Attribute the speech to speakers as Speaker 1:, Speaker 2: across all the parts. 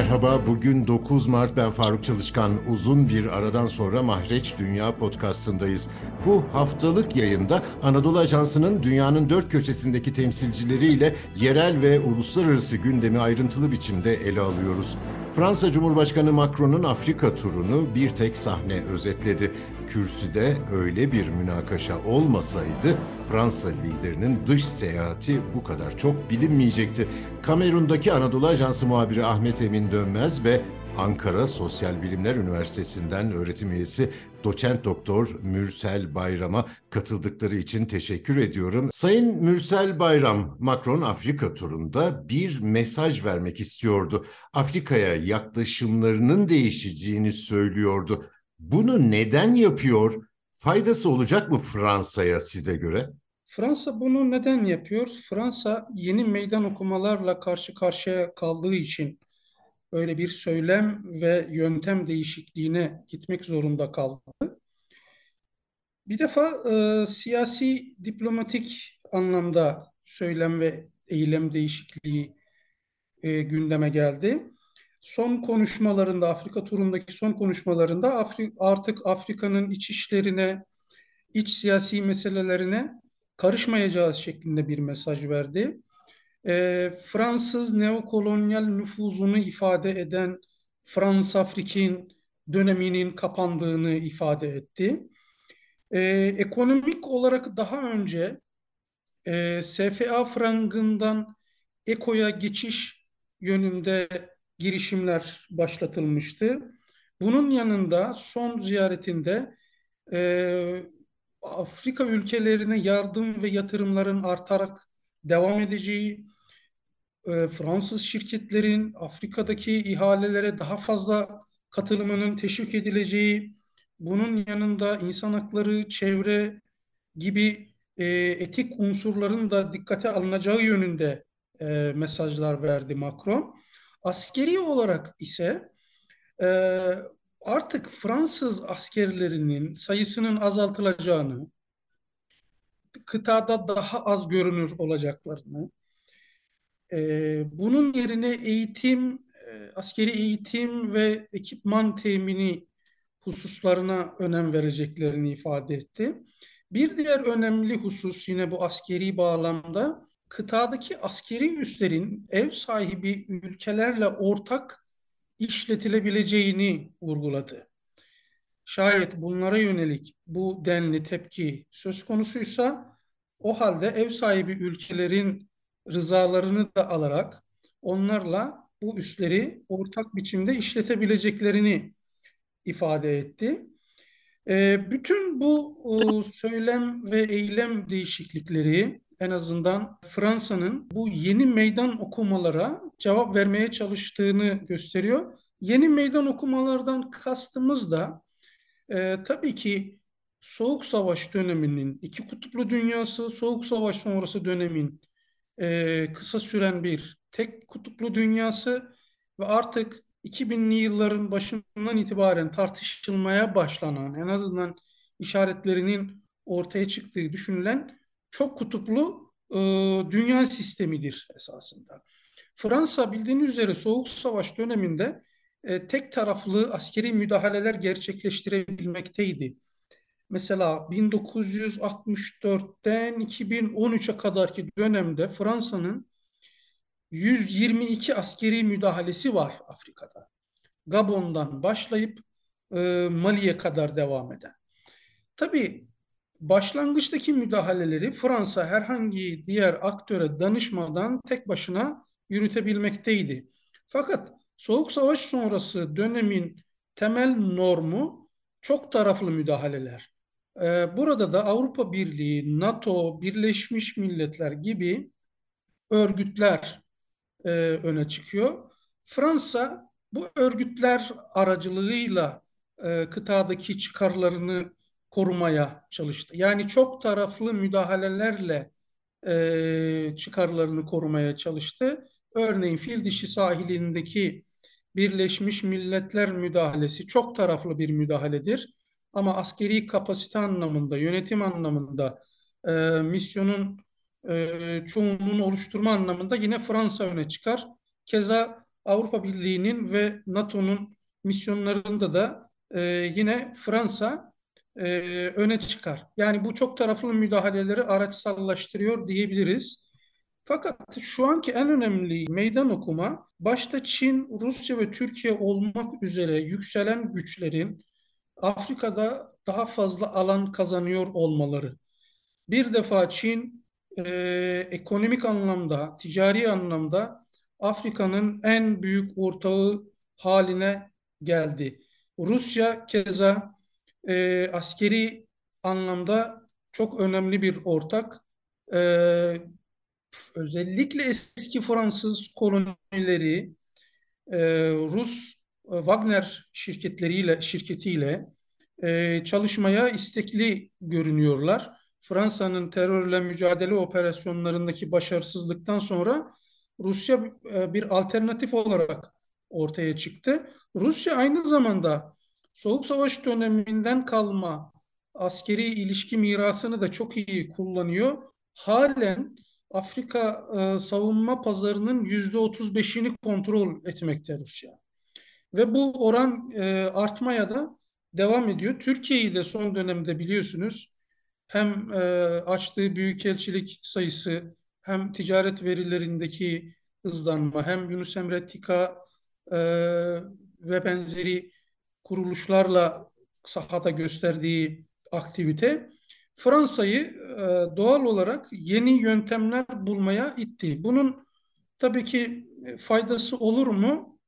Speaker 1: Merhaba, bugün 9 Mart ben Faruk Çalışkan. Uzun bir aradan sonra Mahreç Dünya podcastındayız. Bu haftalık yayında Anadolu Ajansı'nın dünyanın dört köşesindeki temsilcileriyle yerel ve uluslararası gündemi ayrıntılı biçimde ele alıyoruz. Fransa Cumhurbaşkanı Macron'un Afrika turunu bir tek sahne özetledi. Kürsüde öyle bir münakaşa olmasaydı Fransa liderinin dış seyahati bu kadar çok bilinmeyecekti. Kamerun'daki Anadolu Ajansı muhabiri Ahmet Emin Dönmez ve Ankara Sosyal Bilimler Üniversitesi'nden öğretim üyesi doçent doktor Mürsel Bayram'a katıldıkları için teşekkür ediyorum. Sayın Mürsel Bayram, Macron Afrika turunda bir mesaj vermek istiyordu. Afrika'ya yaklaşımlarının değişeceğini söylüyordu. Bunu neden yapıyor? Faydası olacak mı Fransa'ya size göre?
Speaker 2: Fransa bunu neden yapıyor? Fransa yeni meydan okumalarla karşı karşıya kaldığı için öyle bir söylem ve yöntem değişikliğine gitmek zorunda kaldı. Bir defa e, siyasi diplomatik anlamda söylem ve eylem değişikliği e, gündeme geldi. Son konuşmalarında, Afrika turundaki son konuşmalarında Afri artık Afrika'nın iç işlerine, iç siyasi meselelerine karışmayacağız şeklinde bir mesaj verdi. E, Fransız neokolonyal nüfuzunu ifade eden Frans-Afrikin döneminin kapandığını ifade etti. E, ekonomik olarak daha önce e, SFA frangından EKO'ya geçiş yönünde girişimler başlatılmıştı. Bunun yanında son ziyaretinde e, Afrika ülkelerine yardım ve yatırımların artarak devam edeceği, e, Fransız şirketlerin Afrika'daki ihalelere daha fazla katılımının teşvik edileceği, bunun yanında insan hakları, çevre gibi e, etik unsurların da dikkate alınacağı yönünde e, mesajlar verdi Macron. Askeri olarak ise e, artık Fransız askerlerinin sayısının azaltılacağını, kıtada daha az görünür olacaklarını, e, bunun yerine eğitim, e, askeri eğitim ve ekipman temini hususlarına önem vereceklerini ifade etti. Bir diğer önemli husus yine bu askeri bağlamda kıtadaki askeri üslerin ev sahibi ülkelerle ortak işletilebileceğini vurguladı. Şayet bunlara yönelik bu denli tepki söz konusuysa o halde ev sahibi ülkelerin rızalarını da alarak onlarla bu üsleri ortak biçimde işletebileceklerini ifade etti. E, bütün bu e, söylem ve eylem değişiklikleri en azından Fransa'nın bu yeni meydan okumalara cevap vermeye çalıştığını gösteriyor. Yeni meydan okumalardan kastımız da e, tabii ki Soğuk Savaş döneminin, iki kutuplu dünyası, Soğuk Savaş sonrası dönemin e, kısa süren bir tek kutuplu dünyası ve artık 2000'li yılların başından itibaren tartışılmaya başlanan, en azından işaretlerinin ortaya çıktığı düşünülen çok kutuplu e, dünya sistemidir esasında. Fransa bildiğiniz üzere Soğuk Savaş döneminde e, tek taraflı askeri müdahaleler gerçekleştirebilmekteydi. Mesela 1964'ten 2013'e kadarki dönemde Fransa'nın 122 askeri müdahalesi var Afrika'da. Gabon'dan başlayıp e, Mali'ye kadar devam eden. Tabii başlangıçtaki müdahaleleri Fransa herhangi diğer aktöre danışmadan tek başına yürütebilmekteydi. Fakat Soğuk Savaş sonrası dönemin temel normu çok taraflı müdahaleler. Ee, burada da Avrupa Birliği, NATO, Birleşmiş Milletler gibi örgütler e, öne çıkıyor. Fransa bu örgütler aracılığıyla e, kıtadaki çıkarlarını korumaya çalıştı. Yani çok taraflı müdahalelerle e, çıkarlarını korumaya çalıştı. Örneğin fil sahilindeki Birleşmiş Milletler müdahalesi çok taraflı bir müdahaledir. Ama askeri kapasite anlamında, yönetim anlamında, e, misyonun e, çoğunluğunu oluşturma anlamında yine Fransa öne çıkar. Keza Avrupa Birliği'nin ve NATO'nun misyonlarında da e, yine Fransa e, öne çıkar. Yani bu çok taraflı müdahaleleri araçsallaştırıyor diyebiliriz. Fakat şu anki en önemli meydan okuma başta Çin, Rusya ve Türkiye olmak üzere yükselen güçlerin Afrika'da daha fazla alan kazanıyor olmaları. Bir defa Çin e, ekonomik anlamda, ticari anlamda Afrika'nın en büyük ortağı haline geldi. Rusya keza e, askeri anlamda çok önemli bir ortak. E, özellikle eski Fransız kolonileri e, Rus e, Wagner şirketleriyle şirketiyle e, çalışmaya istekli görünüyorlar. Fransa'nın terörle mücadele operasyonlarındaki başarısızlıktan sonra Rusya e, bir alternatif olarak ortaya çıktı. Rusya aynı zamanda Soğuk Savaş döneminden kalma askeri ilişki mirasını da çok iyi kullanıyor. Halen Afrika e, savunma pazarının yüzde otuz beşini kontrol etmekte Rusya. Ve bu oran e, artmaya da devam ediyor. Türkiye'yi de son dönemde biliyorsunuz hem e, açtığı büyükelçilik sayısı hem ticaret verilerindeki hızlanma hem Yunus Emre TİKA e, ve benzeri kuruluşlarla sahada gösterdiği aktivite Fransa'yı e, doğal olarak yeni yöntemler bulmaya itti. Bunun tabii ki faydası olur mu?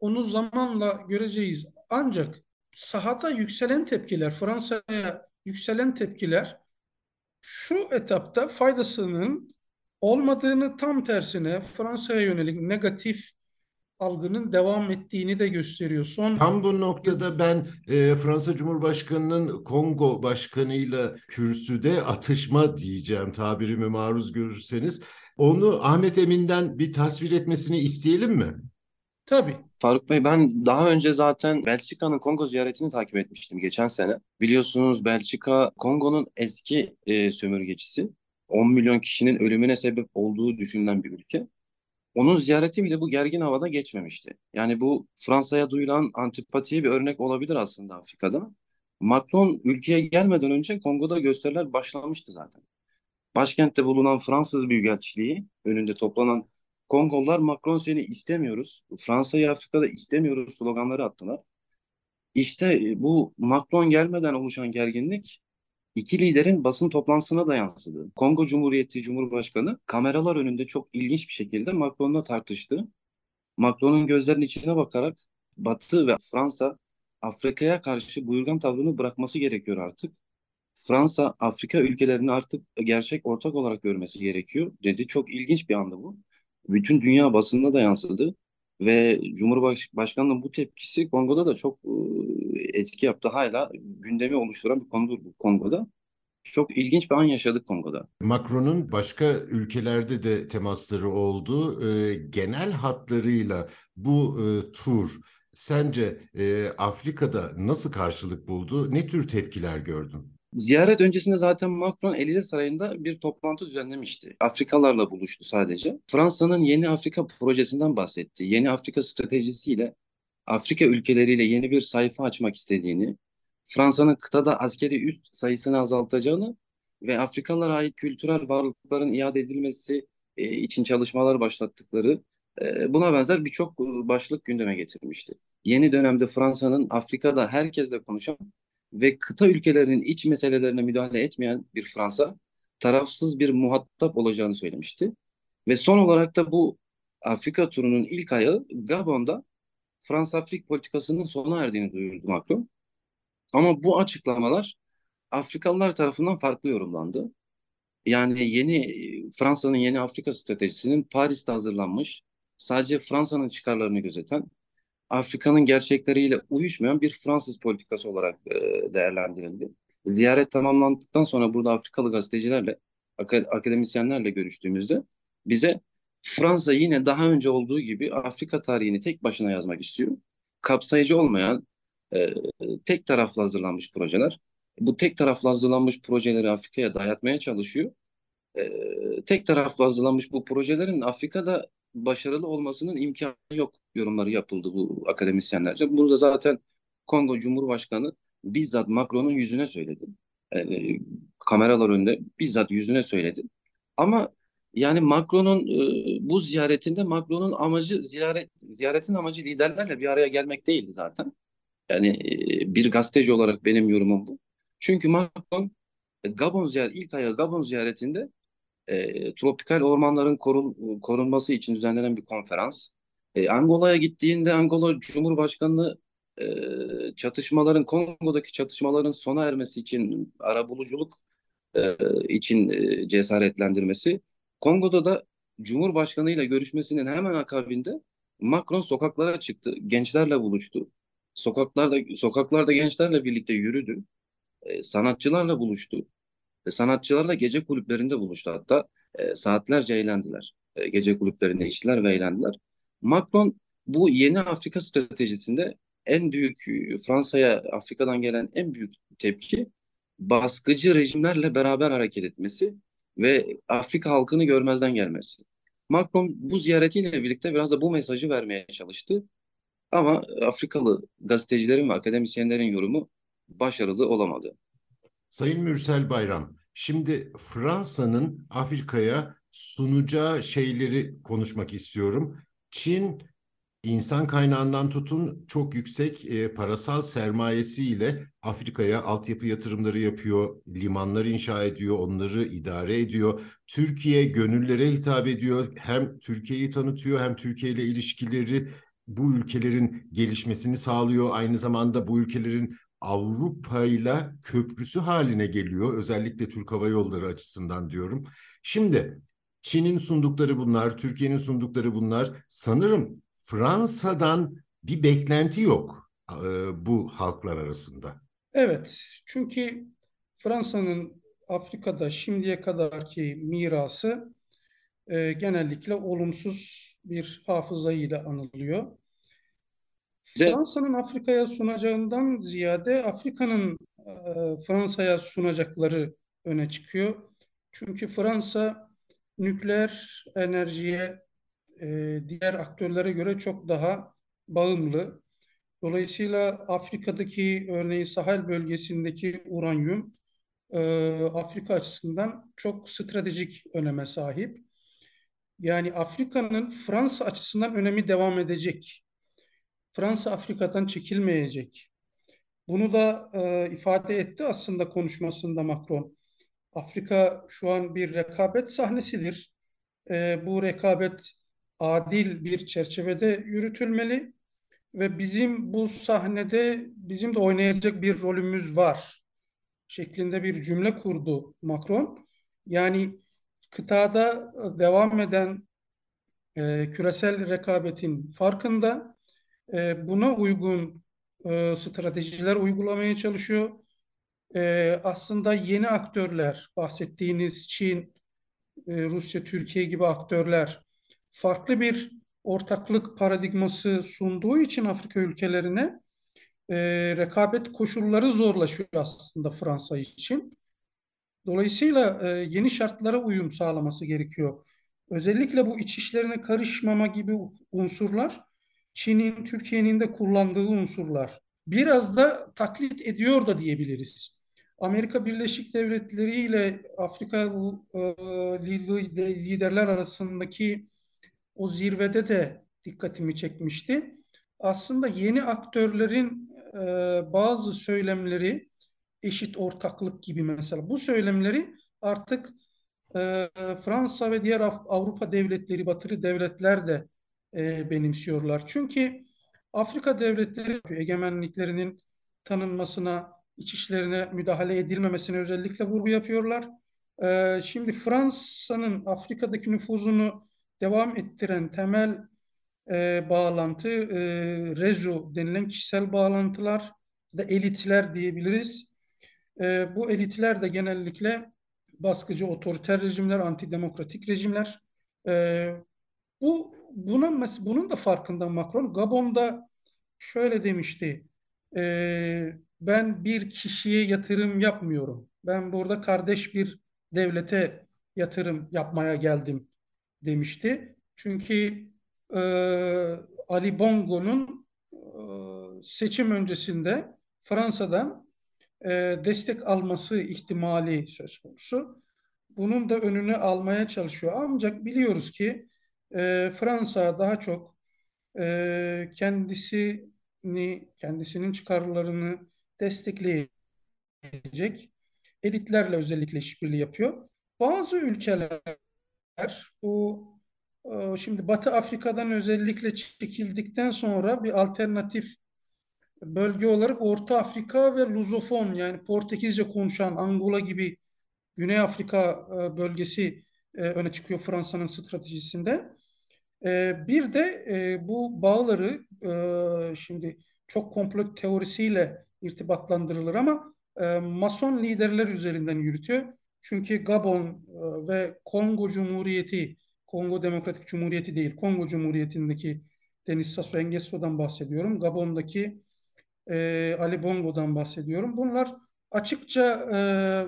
Speaker 2: Onu zamanla göreceğiz. Ancak sahada yükselen tepkiler, Fransa'ya yükselen tepkiler şu etapta faydasının olmadığını tam tersine Fransa'ya yönelik negatif algının devam ettiğini de gösteriyor. Son
Speaker 1: Tam bu noktada ben e, Fransa Cumhurbaşkanı'nın Kongo Başkanı'yla kürsüde atışma diyeceğim tabirimi maruz görürseniz. Onu Ahmet Emin'den bir tasvir etmesini isteyelim mi?
Speaker 2: tabii
Speaker 3: Faruk Bey ben daha önce zaten Belçika'nın Kongo ziyaretini takip etmiştim geçen sene. Biliyorsunuz Belçika Kongo'nun eski e, sömürgecisi. 10 milyon kişinin ölümüne sebep olduğu düşünülen bir ülke. Onun ziyareti bile bu gergin havada geçmemişti. Yani bu Fransa'ya duyulan antipatiye bir örnek olabilir aslında Afrika'da. Macron ülkeye gelmeden önce Kongo'da gösteriler başlamıştı zaten. Başkentte bulunan Fransız Büyükelçiliği önünde toplanan Kongollar Macron seni istemiyoruz, Fransa'yı Afrika'da istemiyoruz sloganları attılar. İşte e, bu Macron gelmeden oluşan gerginlik iki liderin basın toplantısına da yansıdı. Kongo Cumhuriyeti Cumhurbaşkanı kameralar önünde çok ilginç bir şekilde Macron'la tartıştı. Macron'un gözlerinin içine bakarak Batı ve Fransa Afrika'ya karşı buyurgan tavrını bırakması gerekiyor artık. Fransa Afrika ülkelerini artık gerçek ortak olarak görmesi gerekiyor dedi. Çok ilginç bir andı bu. Bütün dünya basınına da yansıdı ve Cumhurbaşkanı'nın bu tepkisi Kongo'da da çok e, etki yaptı. Hala gündemi oluşturan bir konudur bu Kongo'da. Çok ilginç bir an yaşadık Kongo'da.
Speaker 1: Macron'un başka ülkelerde de temasları oldu. E, genel hatlarıyla bu e, tur sence e, Afrika'da nasıl karşılık buldu? Ne tür tepkiler gördün?
Speaker 3: Ziyaret öncesinde zaten Macron Elizé Sarayı'nda bir toplantı düzenlemişti. Afrikalarla buluştu sadece. Fransa'nın Yeni Afrika projesinden bahsetti. Yeni Afrika stratejisiyle Afrika ülkeleriyle yeni bir sayfa açmak istediğini, Fransa'nın kıtada askeri üst sayısını azaltacağını ve Afrikalılara ait kültürel varlıkların iade edilmesi e, için çalışmalar başlattıkları e, buna benzer birçok başlık gündeme getirmişti. Yeni dönemde Fransa'nın Afrika'da herkesle konuşan ve kıta ülkelerinin iç meselelerine müdahale etmeyen bir Fransa tarafsız bir muhatap olacağını söylemişti. Ve son olarak da bu Afrika turunun ilk ayağı Gabon'da Fransa-Afrik politikasının sona erdiğini duyurdu Macron. Ama bu açıklamalar Afrikalılar tarafından farklı yorumlandı. Yani yeni Fransa'nın yeni Afrika stratejisinin Paris'te hazırlanmış, sadece Fransa'nın çıkarlarını gözeten Afrika'nın gerçekleriyle uyuşmayan bir Fransız politikası olarak e, değerlendirildi. Ziyaret tamamlandıktan sonra burada Afrikalı gazetecilerle, akademisyenlerle görüştüğümüzde bize Fransa yine daha önce olduğu gibi Afrika tarihini tek başına yazmak istiyor. Kapsayıcı olmayan, e, tek taraflı hazırlanmış projeler. Bu tek taraflı hazırlanmış projeleri Afrika'ya dayatmaya çalışıyor. e, tek taraflı hazırlanmış bu projelerin Afrika'da başarılı olmasının imkanı yok yorumları yapıldı bu akademisyenlerce. Bunu da zaten Kongo Cumhurbaşkanı bizzat Macron'un yüzüne söyledi. Yani, kameralar önünde bizzat yüzüne söyledi. Ama yani Macron'un e, bu ziyaretinde Macron'un amacı ziyaret ziyaretin amacı liderlerle bir araya gelmek değildi zaten. Yani e, bir gazeteci olarak benim yorumum bu. Çünkü Macron Gabon ziyaret ilk ayağı Gabon ziyaretinde e, tropikal ormanların korun, korunması için düzenlenen bir konferans. E, Angola'ya gittiğinde Angola Cumhurbaşkanlığı e, çatışmaların Kongo'daki çatışmaların sona ermesi için arabuluculuk e, için e, cesaretlendirmesi. Kongo'da da Cumhurbaşkanı ile görüşmesinin hemen akabinde Macron sokaklara çıktı, gençlerle buluştu. Sokaklarda sokaklarda gençlerle birlikte yürüdü. E, sanatçılarla buluştu. E, sanatçılarla gece kulüplerinde buluştu hatta. E, saatlerce eğlendiler. E, gece kulüplerinde içtiler ve eğlendiler. Macron bu yeni Afrika stratejisinde en büyük Fransa'ya Afrika'dan gelen en büyük tepki baskıcı rejimlerle beraber hareket etmesi ve Afrika halkını görmezden gelmesi. Macron bu ziyaretiyle birlikte biraz da bu mesajı vermeye çalıştı. Ama Afrikalı gazetecilerin ve akademisyenlerin yorumu başarılı olamadı.
Speaker 1: Sayın Mürsel Bayram, şimdi Fransa'nın Afrika'ya sunacağı şeyleri konuşmak istiyorum. Çin insan kaynağından tutun çok yüksek e, parasal sermayesiyle Afrika'ya altyapı yatırımları yapıyor, limanlar inşa ediyor, onları idare ediyor. Türkiye gönüllere hitap ediyor. Hem Türkiye'yi tanıtıyor hem Türkiye ile ilişkileri bu ülkelerin gelişmesini sağlıyor. Aynı zamanda bu ülkelerin Avrupa ile köprüsü haline geliyor. Özellikle Türk Hava Yolları açısından diyorum. Şimdi Çin'in sundukları bunlar, Türkiye'nin sundukları bunlar. Sanırım Fransa'dan bir beklenti yok e, bu halklar arasında.
Speaker 2: Evet, çünkü Fransa'nın Afrika'da şimdiye kadarki mirası e, genellikle olumsuz bir hafıza ile anılıyor. Fransa'nın Afrika'ya sunacağından ziyade Afrika'nın e, Fransa'ya sunacakları öne çıkıyor. Çünkü Fransa nükleer enerjiye e, diğer aktörlere göre çok daha bağımlı. Dolayısıyla Afrika'daki örneğin Sahel bölgesindeki uranyum e, Afrika açısından çok stratejik öneme sahip. Yani Afrika'nın Fransa açısından önemi devam edecek. Fransa Afrika'dan çekilmeyecek. Bunu da e, ifade etti aslında konuşmasında Macron. Afrika şu an bir rekabet sahnesidir. E, bu rekabet adil bir çerçevede yürütülmeli ve bizim bu sahnede bizim de oynayacak bir rolümüz var şeklinde bir cümle kurdu Macron. Yani kıtada devam eden e, küresel rekabetin farkında e, buna uygun e, stratejiler uygulamaya çalışıyor. E, aslında yeni aktörler bahsettiğiniz Çin, e, Rusya, Türkiye gibi aktörler farklı bir ortaklık paradigması sunduğu için Afrika ülkelerine e, rekabet koşulları zorlaşıyor aslında Fransa için. Dolayısıyla e, yeni şartlara uyum sağlaması gerekiyor. Özellikle bu iç işlerine karışmama gibi unsurlar Çin'in, Türkiye'nin de kullandığı unsurlar. Biraz da taklit ediyor da diyebiliriz. Amerika Birleşik Devletleri ile Afrika e, liderler arasındaki o zirvede de dikkatimi çekmişti. Aslında yeni aktörlerin e, bazı söylemleri eşit ortaklık gibi mesela bu söylemleri artık e, Fransa ve diğer Avrupa devletleri, batılı devletler de e, benimsiyorlar. Çünkü Afrika devletleri egemenliklerinin tanınmasına, iç işlerine müdahale edilmemesine özellikle vurgu yapıyorlar. E, şimdi Fransa'nın Afrika'daki nüfuzunu devam ettiren temel e, bağlantı e, rezo denilen kişisel bağlantılar da elitler diyebiliriz. E, bu elitler de genellikle baskıcı otoriter rejimler, antidemokratik rejimler. E, bu bunun bunun da farkında Macron. Gabon'da şöyle demişti. E, ben bir kişiye yatırım yapmıyorum. Ben burada kardeş bir devlete yatırım yapmaya geldim demişti. Çünkü e, Ali Bongo'nun e, seçim öncesinde Fransa'dan e, destek alması ihtimali söz konusu. Bunun da önünü almaya çalışıyor. Ancak biliyoruz ki e, Fransa daha çok e, kendisini, kendisinin çıkarlarını destekleyecek elitlerle özellikle işbirliği yapıyor. Bazı ülkeler bu e, şimdi Batı Afrika'dan özellikle çekildikten sonra bir alternatif bölge olarak Orta Afrika ve Luzofon yani Portekizce konuşan Angola gibi Güney Afrika e, bölgesi e, öne çıkıyor Fransa'nın stratejisinde. Bir de bu bağları şimdi çok komplo teorisiyle irtibatlandırılır ama Mason liderler üzerinden yürütüyor. Çünkü Gabon ve Kongo Cumhuriyeti, Kongo Demokratik Cumhuriyeti değil, Kongo Cumhuriyeti'ndeki Denis Sassou Nguesso'dan bahsediyorum. Gabon'daki e, Ali Bongo'dan bahsediyorum. Bunlar açıkça e,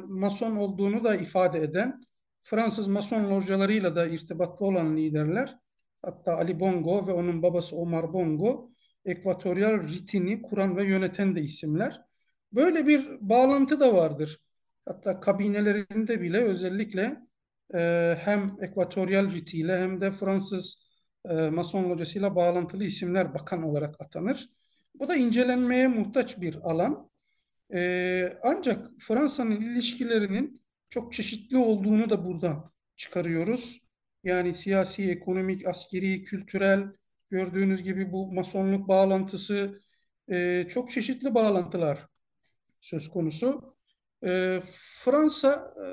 Speaker 2: Mason olduğunu da ifade eden Fransız Mason localarıyla da irtibatlı olan liderler hatta Ali Bongo ve onun babası Omar Bongo Ekvatoryal Ritini kuran ve yöneten de isimler. Böyle bir bağlantı da vardır. Hatta kabinelerinde bile özellikle e, hem Ekvatoryal Riti ile hem de Fransız e, Mason locasıyla bağlantılı isimler bakan olarak atanır. Bu da incelenmeye muhtaç bir alan. E, ancak Fransa'nın ilişkilerinin çok çeşitli olduğunu da buradan çıkarıyoruz. Yani siyasi, ekonomik, askeri, kültürel gördüğünüz gibi bu masonluk bağlantısı e, çok çeşitli bağlantılar söz konusu. E, Fransa e,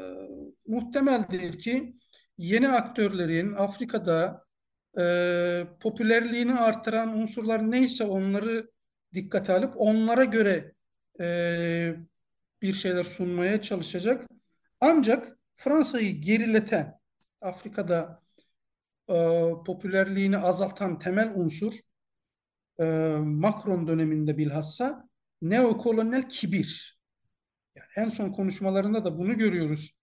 Speaker 2: muhtemeldir ki yeni aktörlerin Afrika'da e, popülerliğini artıran unsurlar neyse onları dikkate alıp onlara göre e, bir şeyler sunmaya çalışacak. Ancak Fransa'yı gerileten, Afrika'da e, popülerliğini azaltan temel unsur e, Macron döneminde bilhassa neokolonyal kibir. En son konuşmalarında da bunu görüyoruz.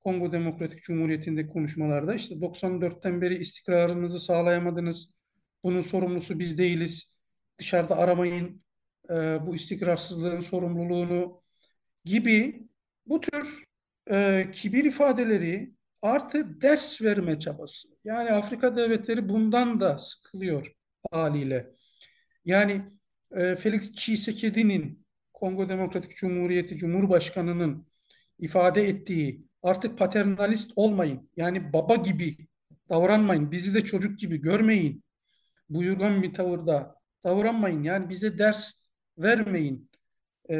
Speaker 2: Kongo Demokratik Cumhuriyeti'ndeki konuşmalarda işte 94'ten beri istikrarınızı sağlayamadınız. Bunun sorumlusu biz değiliz. Dışarıda aramayın e, bu istikrarsızlığın sorumluluğunu gibi bu tür e, kibir ifadeleri artı ders verme çabası. Yani Afrika devletleri bundan da sıkılıyor haliyle. Yani e, Felix Tshisekedi'nin Kongo Demokratik Cumhuriyeti Cumhurbaşkanı'nın ifade ettiği artık paternalist olmayın. Yani baba gibi davranmayın. Bizi de çocuk gibi görmeyin. Buyurgan bir tavırda davranmayın. Yani bize ders vermeyin e,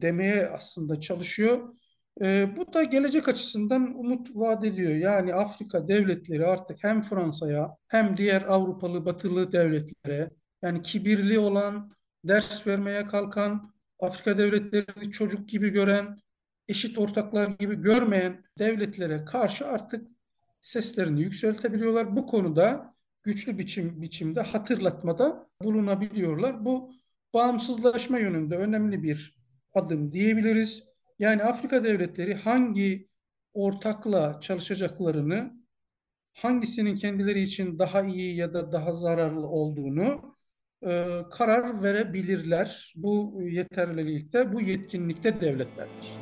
Speaker 2: demeye aslında çalışıyor. E, bu da gelecek açısından umut vaat ediyor. Yani Afrika devletleri artık hem Fransa'ya hem diğer Avrupalı batılı devletlere yani kibirli olan, ders vermeye kalkan, Afrika devletlerini çocuk gibi gören, eşit ortaklar gibi görmeyen devletlere karşı artık seslerini yükseltebiliyorlar. Bu konuda güçlü biçim biçimde hatırlatmada bulunabiliyorlar. Bu bağımsızlaşma yönünde önemli bir adım diyebiliriz. Yani Afrika devletleri hangi ortakla çalışacaklarını, hangisinin kendileri için daha iyi ya da daha zararlı olduğunu e, karar verebilirler. Bu yeterlilikte, bu yetkinlikte devletlerdir.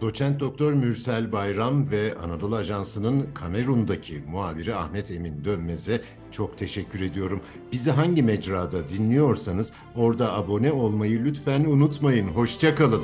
Speaker 1: Doçent Doktor Mürsel Bayram ve Anadolu Ajansı'nın Kamerun'daki muhabiri Ahmet Emin Dönmez'e çok teşekkür ediyorum. Bizi hangi mecrada dinliyorsanız orada abone olmayı lütfen unutmayın. Hoşçakalın.